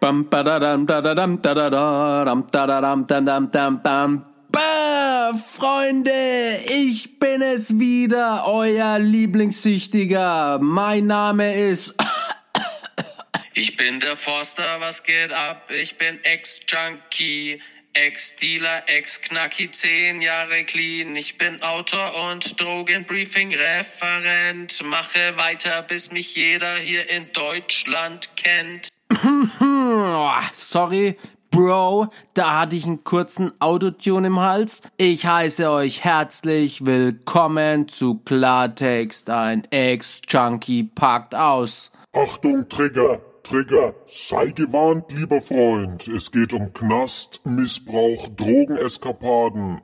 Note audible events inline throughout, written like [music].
Bam, badadam, dadadam, dadadam, dadadam, dadam, dam, dam. Bah, Freunde, ich bin es wieder, euer Lieblingssüchtiger. Mein Name ist [coughs] Ich bin der Forster, was geht ab? Ich bin Ex-Junkie, Ex-Dealer, Ex-Knacki, zehn Jahre clean. Ich bin Autor und Drogenbriefing-Referent. Mache weiter, bis mich jeder hier in Deutschland kennt. Sorry, Bro, da hatte ich einen kurzen Autotune im Hals. Ich heiße euch herzlich willkommen zu Klartext. Ein Ex-Junkie packt aus. Achtung, Trigger, Trigger, sei gewarnt, lieber Freund. Es geht um Knast, Missbrauch, Drogeneskapaden.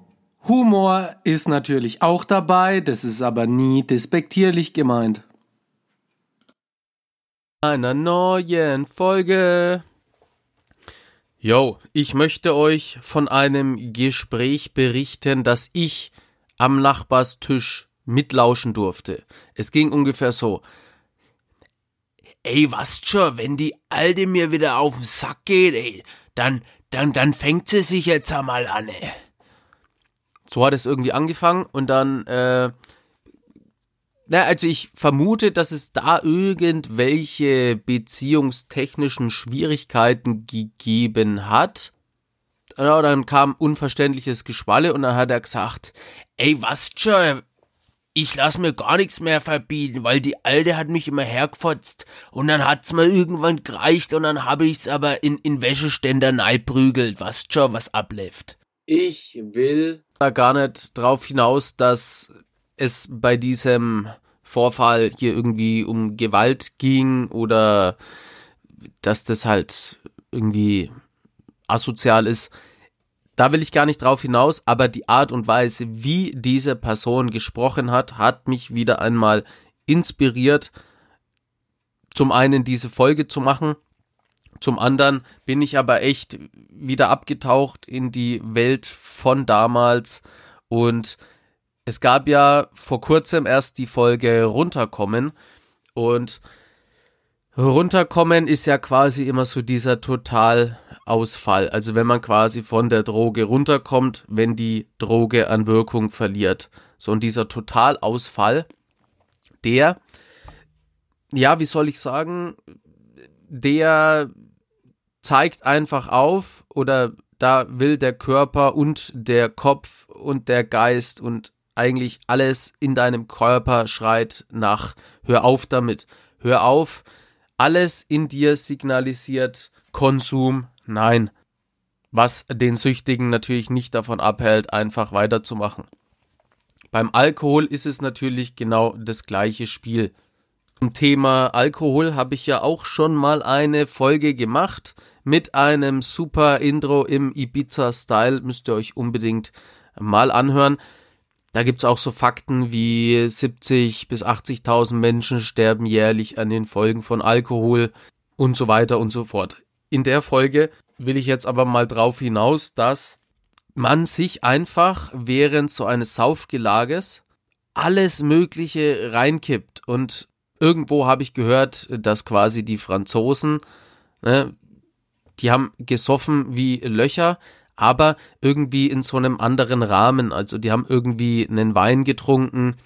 Humor ist natürlich auch dabei, das ist aber nie despektierlich gemeint. Einer neuen Folge. Yo, ich möchte euch von einem Gespräch berichten, das ich am Nachbarstisch mitlauschen durfte. Es ging ungefähr so. Ey, was schon, wenn die Alte mir wieder auf den Sack geht, ey, dann, dann, dann fängt sie sich jetzt einmal an, ey. So hat es irgendwie angefangen und dann, äh, na, also ich vermute, dass es da irgendwelche beziehungstechnischen Schwierigkeiten gegeben hat. Ja, dann kam unverständliches Geschwalle und dann hat er gesagt, ey, was schon, ich lass mir gar nichts mehr verbieten, weil die Alte hat mich immer hergefotzt und dann hat's mir irgendwann gereicht und dann habe ich's aber in, in Wäscheständer neiprügelt, was schon was abläuft. Ich will da gar nicht drauf hinaus, dass es bei diesem Vorfall hier irgendwie um Gewalt ging oder dass das halt irgendwie asozial ist. Da will ich gar nicht drauf hinaus, aber die Art und Weise, wie diese Person gesprochen hat, hat mich wieder einmal inspiriert, zum einen diese Folge zu machen, zum anderen bin ich aber echt wieder abgetaucht in die Welt von damals und es gab ja vor kurzem erst die Folge Runterkommen und Runterkommen ist ja quasi immer so dieser Totalausfall. Also wenn man quasi von der Droge runterkommt, wenn die Droge an Wirkung verliert. So und dieser Totalausfall, der, ja, wie soll ich sagen, der zeigt einfach auf oder da will der Körper und der Kopf und der Geist und eigentlich alles in deinem Körper schreit nach, hör auf damit, hör auf, alles in dir signalisiert Konsum, nein, was den Süchtigen natürlich nicht davon abhält, einfach weiterzumachen. Beim Alkohol ist es natürlich genau das gleiche Spiel. Zum Thema Alkohol habe ich ja auch schon mal eine Folge gemacht mit einem super Intro im Ibiza-Style. Müsst ihr euch unbedingt mal anhören. Da gibt's auch so Fakten wie 70 bis 80.000 Menschen sterben jährlich an den Folgen von Alkohol und so weiter und so fort. In der Folge will ich jetzt aber mal drauf hinaus, dass man sich einfach während so eines Saufgelages alles Mögliche reinkippt. Und irgendwo habe ich gehört, dass quasi die Franzosen, ne, die haben gesoffen wie Löcher, aber irgendwie in so einem anderen Rahmen. Also die haben irgendwie einen Wein getrunken,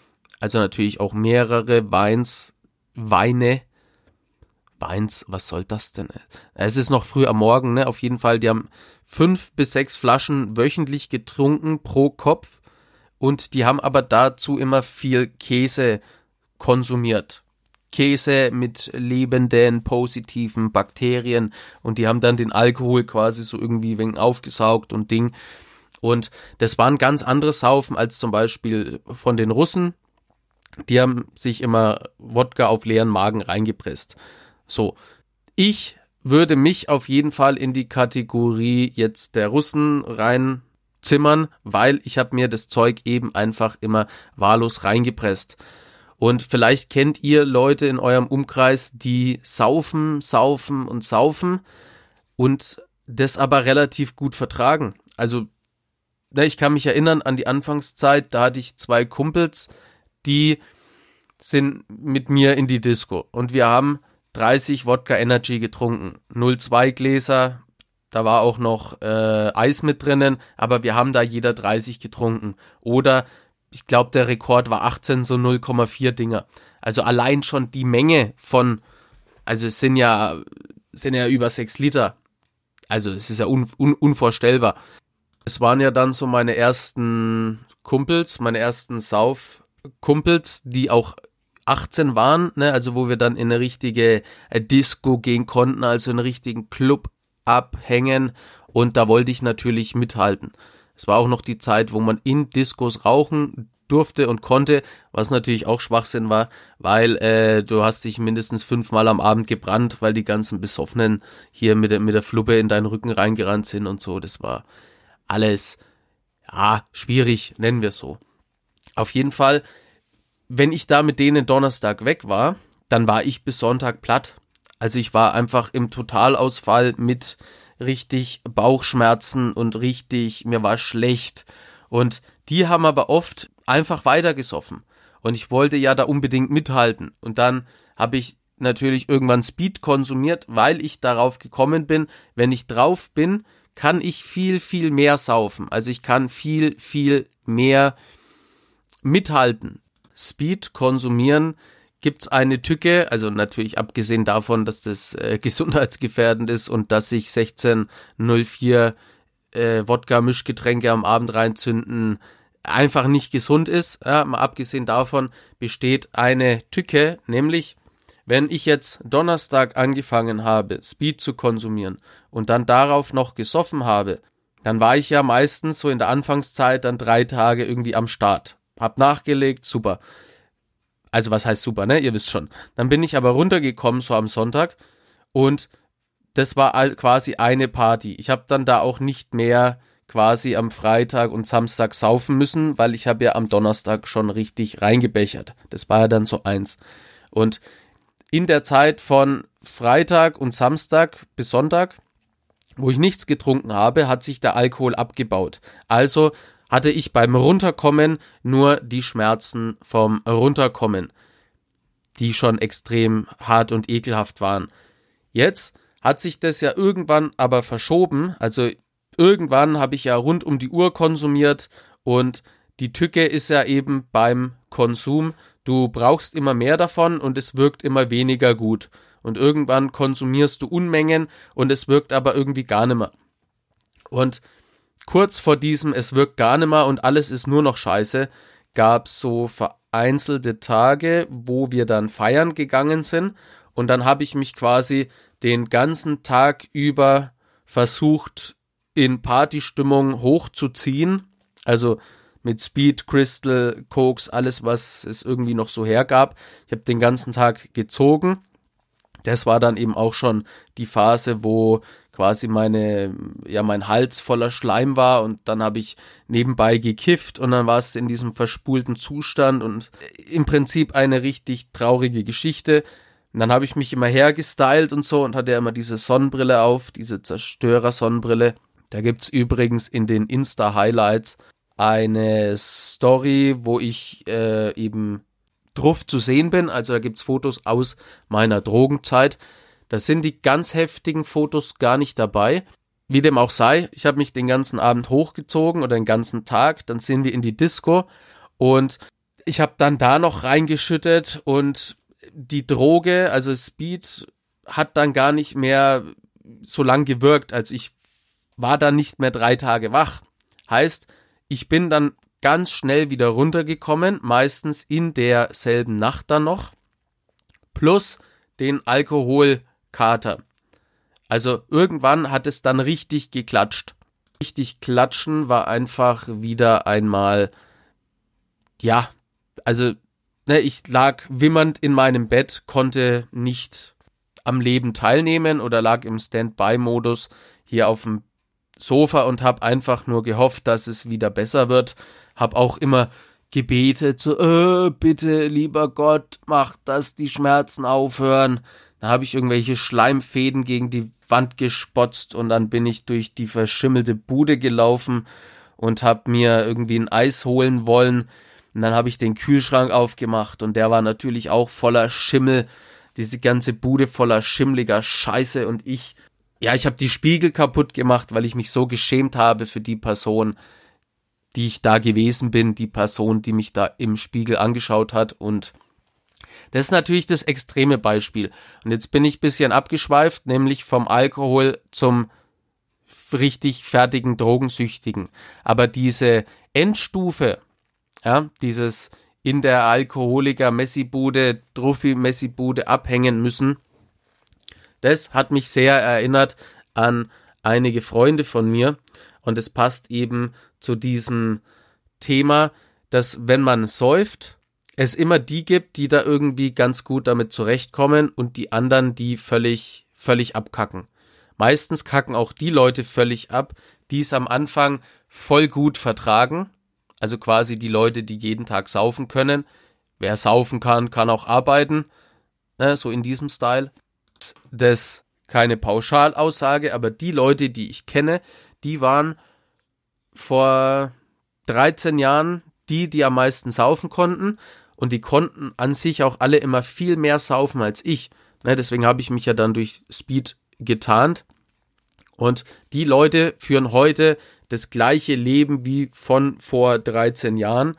also natürlich auch mehrere Weins, Weine. Weins, was soll das denn? Es ist noch früh am Morgen, ne? Auf jeden Fall, die haben fünf bis sechs Flaschen wöchentlich getrunken pro Kopf und die haben aber dazu immer viel Käse konsumiert. Käse mit lebenden, positiven Bakterien und die haben dann den Alkohol quasi so irgendwie wegen aufgesaugt und Ding. Und das war ein ganz anderes Saufen als zum Beispiel von den Russen. Die haben sich immer Wodka auf leeren Magen reingepresst. So. Ich würde mich auf jeden Fall in die Kategorie jetzt der Russen reinzimmern, weil ich habe mir das Zeug eben einfach immer wahllos reingepresst. Und vielleicht kennt ihr Leute in eurem Umkreis, die saufen, saufen und saufen und das aber relativ gut vertragen. Also, ne, ich kann mich erinnern an die Anfangszeit, da hatte ich zwei Kumpels, die sind mit mir in die Disco und wir haben 30 Wodka Energy getrunken. 0,2 Gläser, da war auch noch äh, Eis mit drinnen, aber wir haben da jeder 30 getrunken. Oder ich glaube, der Rekord war 18, so 0,4 Dinger. Also allein schon die Menge von, also es sind ja, sind ja über 6 Liter. Also es ist ja un, un, unvorstellbar. Es waren ja dann so meine ersten Kumpels, meine ersten Saufkumpels, die auch 18 waren, ne, also wo wir dann in eine richtige äh, Disco gehen konnten, also in einen richtigen Club abhängen und da wollte ich natürlich mithalten. Es war auch noch die Zeit, wo man in Diskos rauchen durfte und konnte, was natürlich auch Schwachsinn war, weil äh, du hast dich mindestens fünfmal am Abend gebrannt, weil die ganzen Besoffenen hier mit der, mit der Fluppe in deinen Rücken reingerannt sind und so. Das war alles, ja, schwierig, nennen wir es so. Auf jeden Fall wenn ich da mit denen Donnerstag weg war, dann war ich bis Sonntag platt. Also ich war einfach im Totalausfall mit richtig Bauchschmerzen und richtig, mir war schlecht. Und die haben aber oft einfach weitergesoffen. Und ich wollte ja da unbedingt mithalten. Und dann habe ich natürlich irgendwann Speed konsumiert, weil ich darauf gekommen bin, wenn ich drauf bin, kann ich viel, viel mehr saufen. Also ich kann viel, viel mehr mithalten. Speed konsumieren, gibt es eine Tücke, also natürlich abgesehen davon, dass das äh, [laughs] gesundheitsgefährdend ist und dass sich 1604 äh, Wodka-Mischgetränke am Abend reinzünden einfach nicht gesund ist. Ja, mal abgesehen davon besteht eine Tücke, nämlich wenn ich jetzt Donnerstag angefangen habe, Speed zu konsumieren und dann darauf noch gesoffen habe, dann war ich ja meistens so in der Anfangszeit dann drei Tage irgendwie am Start. Hab nachgelegt, super. Also was heißt super, ne? Ihr wisst schon. Dann bin ich aber runtergekommen so am Sonntag und das war quasi eine Party. Ich habe dann da auch nicht mehr quasi am Freitag und Samstag saufen müssen, weil ich habe ja am Donnerstag schon richtig reingebechert. Das war ja dann so eins. Und in der Zeit von Freitag und Samstag bis Sonntag, wo ich nichts getrunken habe, hat sich der Alkohol abgebaut. Also hatte ich beim Runterkommen nur die Schmerzen vom Runterkommen, die schon extrem hart und ekelhaft waren. Jetzt hat sich das ja irgendwann aber verschoben, also irgendwann habe ich ja rund um die Uhr konsumiert und die Tücke ist ja eben beim Konsum, du brauchst immer mehr davon und es wirkt immer weniger gut. Und irgendwann konsumierst du Unmengen und es wirkt aber irgendwie gar nicht mehr. Und kurz vor diesem Es wirkt gar nimmer und alles ist nur noch scheiße, gab's so vereinzelte Tage, wo wir dann feiern gegangen sind und dann habe ich mich quasi den ganzen Tag über versucht in Partystimmung hochzuziehen, also mit Speed, Crystal, Cokes, alles was es irgendwie noch so hergab. Ich habe den ganzen Tag gezogen. Das war dann eben auch schon die Phase, wo quasi meine, ja, mein Hals voller Schleim war und dann habe ich nebenbei gekifft und dann war es in diesem verspulten Zustand und im Prinzip eine richtig traurige Geschichte. Und dann habe ich mich immer hergestylt und so und hatte immer diese Sonnenbrille auf, diese Zerstörer-Sonnenbrille. Da gibt's übrigens in den Insta-Highlights eine Story, wo ich äh, eben drauf zu sehen bin. Also da gibt's Fotos aus meiner Drogenzeit. Da sind die ganz heftigen Fotos gar nicht dabei. Wie dem auch sei, ich habe mich den ganzen Abend hochgezogen oder den ganzen Tag, dann sind wir in die Disco und ich habe dann da noch reingeschüttet und die Droge, also Speed, hat dann gar nicht mehr so lang gewirkt. Also ich war dann nicht mehr drei Tage wach. Heißt, ich bin dann ganz schnell wieder runtergekommen, meistens in derselben Nacht dann noch, plus den Alkohol Kater. Also irgendwann hat es dann richtig geklatscht. Richtig klatschen war einfach wieder einmal, ja, also ne, ich lag wimmernd in meinem Bett, konnte nicht am Leben teilnehmen oder lag im Standby-Modus hier auf dem Sofa und habe einfach nur gehofft, dass es wieder besser wird. Hab auch immer gebetet, so, äh, bitte, lieber Gott, mach, dass die Schmerzen aufhören. Da habe ich irgendwelche Schleimfäden gegen die Wand gespotzt und dann bin ich durch die verschimmelte Bude gelaufen und habe mir irgendwie ein Eis holen wollen. Und dann habe ich den Kühlschrank aufgemacht und der war natürlich auch voller Schimmel. diese ganze Bude voller schimmliger Scheiße und ich, ja, ich habe die Spiegel kaputt gemacht, weil ich mich so geschämt habe für die Person, die ich da gewesen bin, die Person, die mich da im Spiegel angeschaut hat und das ist natürlich das extreme Beispiel. Und jetzt bin ich bisschen abgeschweift, nämlich vom Alkohol zum richtig fertigen Drogensüchtigen. Aber diese Endstufe, ja, dieses in der Alkoholiker Messibude, Druffi Messibude abhängen müssen, das hat mich sehr erinnert an einige Freunde von mir und es passt eben zu diesem Thema, dass wenn man säuft, es immer die gibt, die da irgendwie ganz gut damit zurechtkommen und die anderen, die völlig, völlig abkacken. Meistens kacken auch die Leute völlig ab, die es am Anfang voll gut vertragen. Also quasi die Leute, die jeden Tag saufen können. Wer saufen kann, kann auch arbeiten. Ne, so in diesem Style. Das keine Pauschalaussage, aber die Leute, die ich kenne, die waren vor 13 Jahren die, die am meisten saufen konnten und die konnten an sich auch alle immer viel mehr saufen als ich. Ne, deswegen habe ich mich ja dann durch Speed getarnt. Und die Leute führen heute das gleiche Leben wie von vor 13 Jahren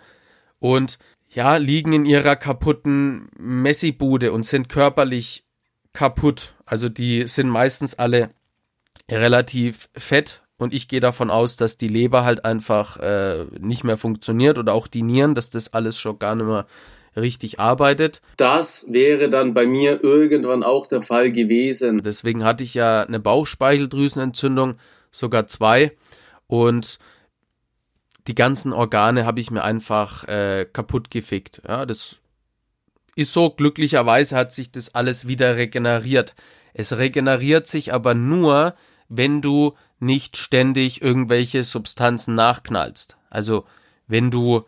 und ja, liegen in ihrer kaputten Messibude und sind körperlich kaputt. Also die sind meistens alle relativ fett und ich gehe davon aus, dass die Leber halt einfach äh, nicht mehr funktioniert oder auch die Nieren, dass das alles schon gar nicht mehr richtig arbeitet. Das wäre dann bei mir irgendwann auch der Fall gewesen. Deswegen hatte ich ja eine Bauchspeicheldrüsenentzündung, sogar zwei. Und die ganzen Organe habe ich mir einfach äh, kaputt gefickt. Ja, das ist so. Glücklicherweise hat sich das alles wieder regeneriert. Es regeneriert sich aber nur, wenn du nicht ständig irgendwelche Substanzen nachknallst. Also wenn du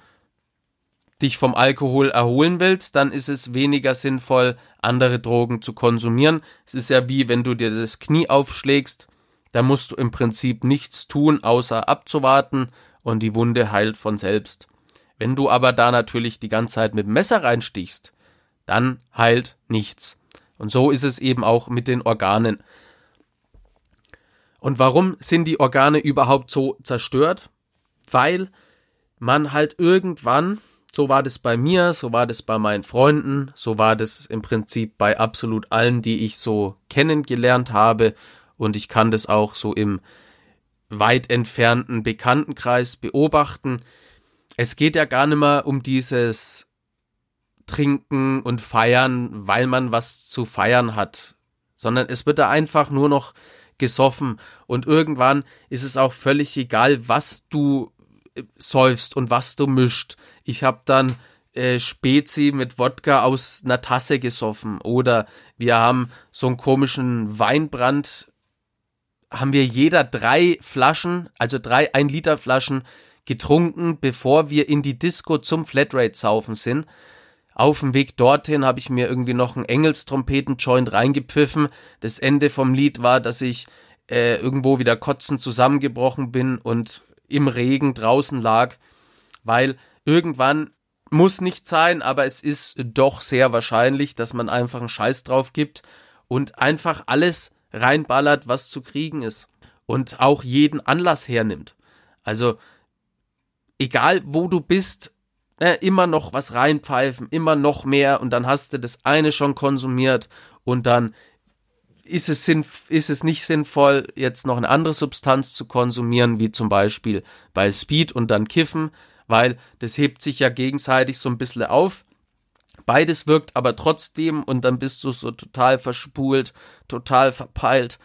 dich vom Alkohol erholen willst, dann ist es weniger sinnvoll, andere Drogen zu konsumieren. Es ist ja wie wenn du dir das Knie aufschlägst, da musst du im Prinzip nichts tun, außer abzuwarten und die Wunde heilt von selbst. Wenn du aber da natürlich die ganze Zeit mit dem Messer reinstichst, dann heilt nichts. Und so ist es eben auch mit den Organen. Und warum sind die Organe überhaupt so zerstört? Weil man halt irgendwann, so war das bei mir, so war das bei meinen Freunden, so war das im Prinzip bei absolut allen, die ich so kennengelernt habe. Und ich kann das auch so im weit entfernten Bekanntenkreis beobachten. Es geht ja gar nicht mehr um dieses Trinken und Feiern, weil man was zu feiern hat, sondern es wird da einfach nur noch gesoffen und irgendwann ist es auch völlig egal, was du äh, säufst und was du mischt. Ich habe dann äh, Spezi mit Wodka aus einer Tasse gesoffen oder wir haben so einen komischen Weinbrand, haben wir jeder drei Flaschen, also drei ein Liter Flaschen getrunken, bevor wir in die Disco zum Flatrate saufen sind. Auf dem Weg dorthin habe ich mir irgendwie noch einen Engels-Trompeten-Joint reingepfiffen. Das Ende vom Lied war, dass ich äh, irgendwo wieder kotzend zusammengebrochen bin und im Regen draußen lag, weil irgendwann muss nicht sein, aber es ist doch sehr wahrscheinlich, dass man einfach einen Scheiß drauf gibt und einfach alles reinballert, was zu kriegen ist und auch jeden Anlass hernimmt. Also egal wo du bist, äh, immer noch was reinpfeifen, immer noch mehr und dann hast du das eine schon konsumiert und dann ist es, sinnf ist es nicht sinnvoll, jetzt noch eine andere Substanz zu konsumieren, wie zum Beispiel bei Speed und dann Kiffen, weil das hebt sich ja gegenseitig so ein bisschen auf. Beides wirkt aber trotzdem und dann bist du so total verspult, total verpeilt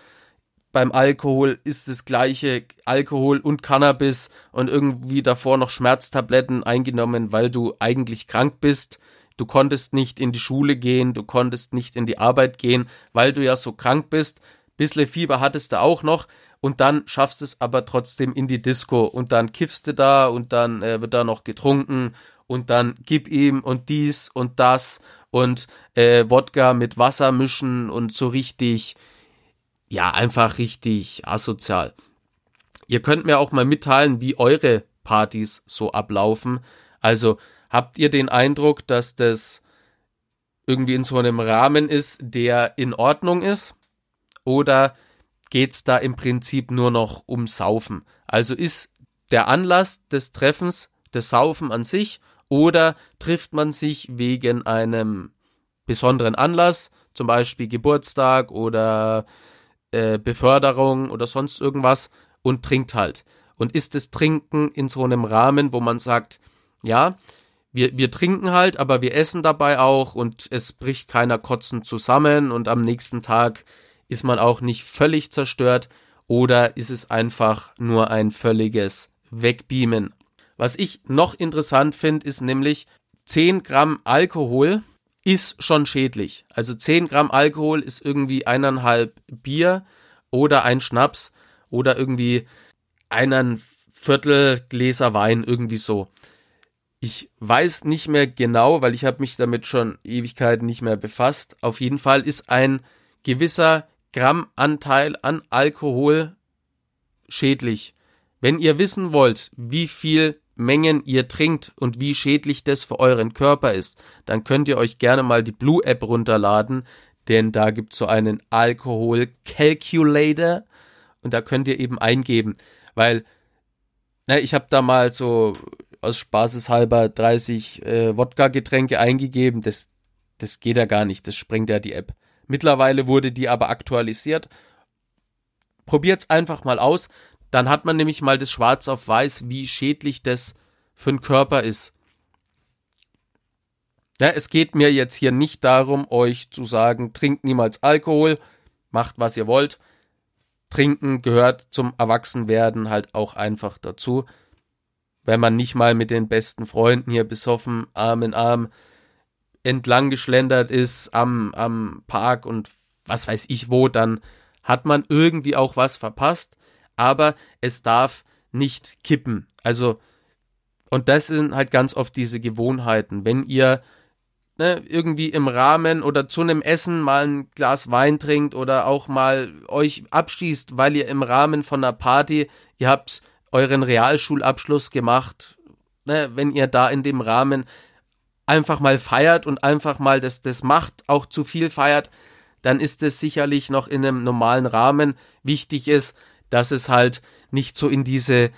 beim Alkohol ist das gleiche Alkohol und Cannabis und irgendwie davor noch Schmerztabletten eingenommen, weil du eigentlich krank bist. Du konntest nicht in die Schule gehen, du konntest nicht in die Arbeit gehen, weil du ja so krank bist. Bissle Fieber hattest du auch noch und dann schaffst es aber trotzdem in die Disco und dann kiffst du da und dann äh, wird da noch getrunken und dann gib ihm und dies und das und äh, Wodka mit Wasser mischen und so richtig ja, einfach richtig asozial. Ihr könnt mir auch mal mitteilen, wie eure Partys so ablaufen. Also habt ihr den Eindruck, dass das irgendwie in so einem Rahmen ist, der in Ordnung ist? Oder geht's da im Prinzip nur noch um Saufen? Also ist der Anlass des Treffens das Saufen an sich oder trifft man sich wegen einem besonderen Anlass, zum Beispiel Geburtstag oder äh, Beförderung oder sonst irgendwas und trinkt halt. Und ist das Trinken in so einem Rahmen, wo man sagt, ja, wir, wir trinken halt, aber wir essen dabei auch und es bricht keiner kotzen zusammen und am nächsten Tag ist man auch nicht völlig zerstört oder ist es einfach nur ein völliges Wegbeamen. Was ich noch interessant finde, ist nämlich 10 Gramm Alkohol ist schon schädlich. Also 10 Gramm Alkohol ist irgendwie eineinhalb Bier oder ein Schnaps oder irgendwie einen Viertel Gläser Wein, irgendwie so. Ich weiß nicht mehr genau, weil ich habe mich damit schon Ewigkeiten nicht mehr befasst. Auf jeden Fall ist ein gewisser Grammanteil an Alkohol schädlich. Wenn ihr wissen wollt, wie viel Mengen ihr trinkt und wie schädlich das für euren Körper ist, dann könnt ihr euch gerne mal die Blue App runterladen, denn da gibt es so einen Alkohol Calculator und da könnt ihr eben eingeben, weil na, ich habe da mal so aus Spaßeshalber 30 äh, Wodka-Getränke eingegeben, das, das geht ja gar nicht, das sprengt ja die App. Mittlerweile wurde die aber aktualisiert. Probiert's einfach mal aus. Dann hat man nämlich mal das Schwarz auf Weiß, wie schädlich das für den Körper ist. Ja, es geht mir jetzt hier nicht darum, euch zu sagen, trinkt niemals Alkohol, macht was ihr wollt. Trinken gehört zum Erwachsenwerden halt auch einfach dazu. Wenn man nicht mal mit den besten Freunden hier besoffen, Arm in Arm, entlang geschlendert ist am, am Park und was weiß ich wo, dann hat man irgendwie auch was verpasst aber es darf nicht kippen. Also, und das sind halt ganz oft diese Gewohnheiten. Wenn ihr ne, irgendwie im Rahmen oder zu einem Essen mal ein Glas Wein trinkt oder auch mal euch abschießt, weil ihr im Rahmen von einer Party, ihr habt euren Realschulabschluss gemacht, ne, wenn ihr da in dem Rahmen einfach mal feiert und einfach mal das, das macht, auch zu viel feiert, dann ist es sicherlich noch in einem normalen Rahmen. Wichtig ist, dass es halt nicht so in diese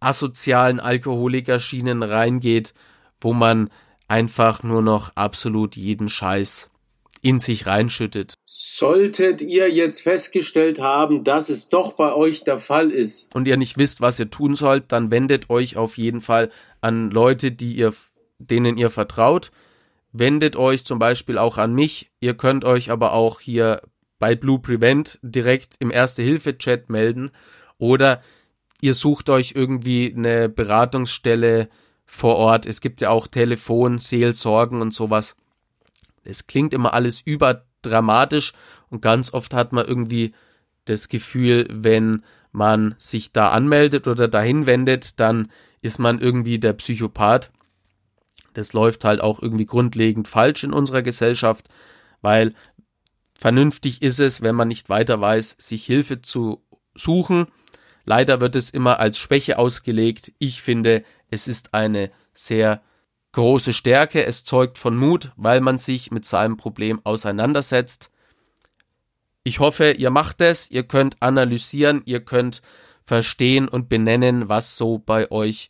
asozialen Alkoholikerschienen reingeht, wo man einfach nur noch absolut jeden Scheiß in sich reinschüttet. Solltet ihr jetzt festgestellt haben, dass es doch bei euch der Fall ist und ihr nicht wisst, was ihr tun sollt, dann wendet euch auf jeden Fall an Leute, die ihr, denen ihr vertraut. Wendet euch zum Beispiel auch an mich. Ihr könnt euch aber auch hier bei Blue Prevent direkt im Erste-Hilfe-Chat melden oder ihr sucht euch irgendwie eine Beratungsstelle vor Ort. Es gibt ja auch Telefon, Seelsorgen und sowas. Es klingt immer alles überdramatisch und ganz oft hat man irgendwie das Gefühl, wenn man sich da anmeldet oder dahin wendet, dann ist man irgendwie der Psychopath. Das läuft halt auch irgendwie grundlegend falsch in unserer Gesellschaft, weil Vernünftig ist es, wenn man nicht weiter weiß, sich Hilfe zu suchen. Leider wird es immer als Schwäche ausgelegt. Ich finde, es ist eine sehr große Stärke. Es zeugt von Mut, weil man sich mit seinem Problem auseinandersetzt. Ich hoffe, ihr macht es, ihr könnt analysieren, ihr könnt verstehen und benennen, was so bei euch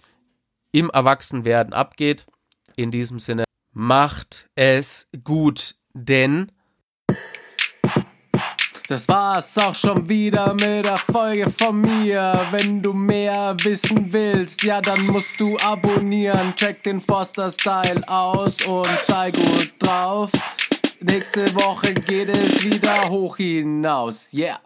im Erwachsenwerden abgeht. In diesem Sinne, macht es gut, denn das war's auch schon wieder mit der Folge von mir. Wenn du mehr wissen willst, ja, dann musst du abonnieren. Check den Foster Style aus und sei gut drauf. Nächste Woche geht es wieder hoch hinaus. Yeah.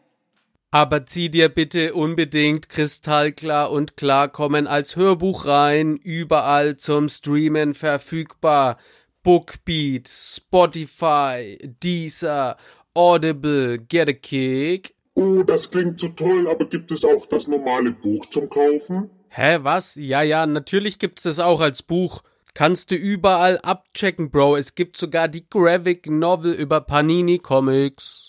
Aber zieh dir bitte unbedingt kristallklar und klarkommen als Hörbuch rein, überall zum Streamen verfügbar. Bookbeat, Spotify, Deezer Audible, get a kick. Oh, das klingt so toll, aber gibt es auch das normale Buch zum Kaufen? Hä, was? Ja, ja, natürlich gibt's es auch als Buch. Kannst du überall abchecken, Bro. Es gibt sogar die Graphic Novel über Panini Comics.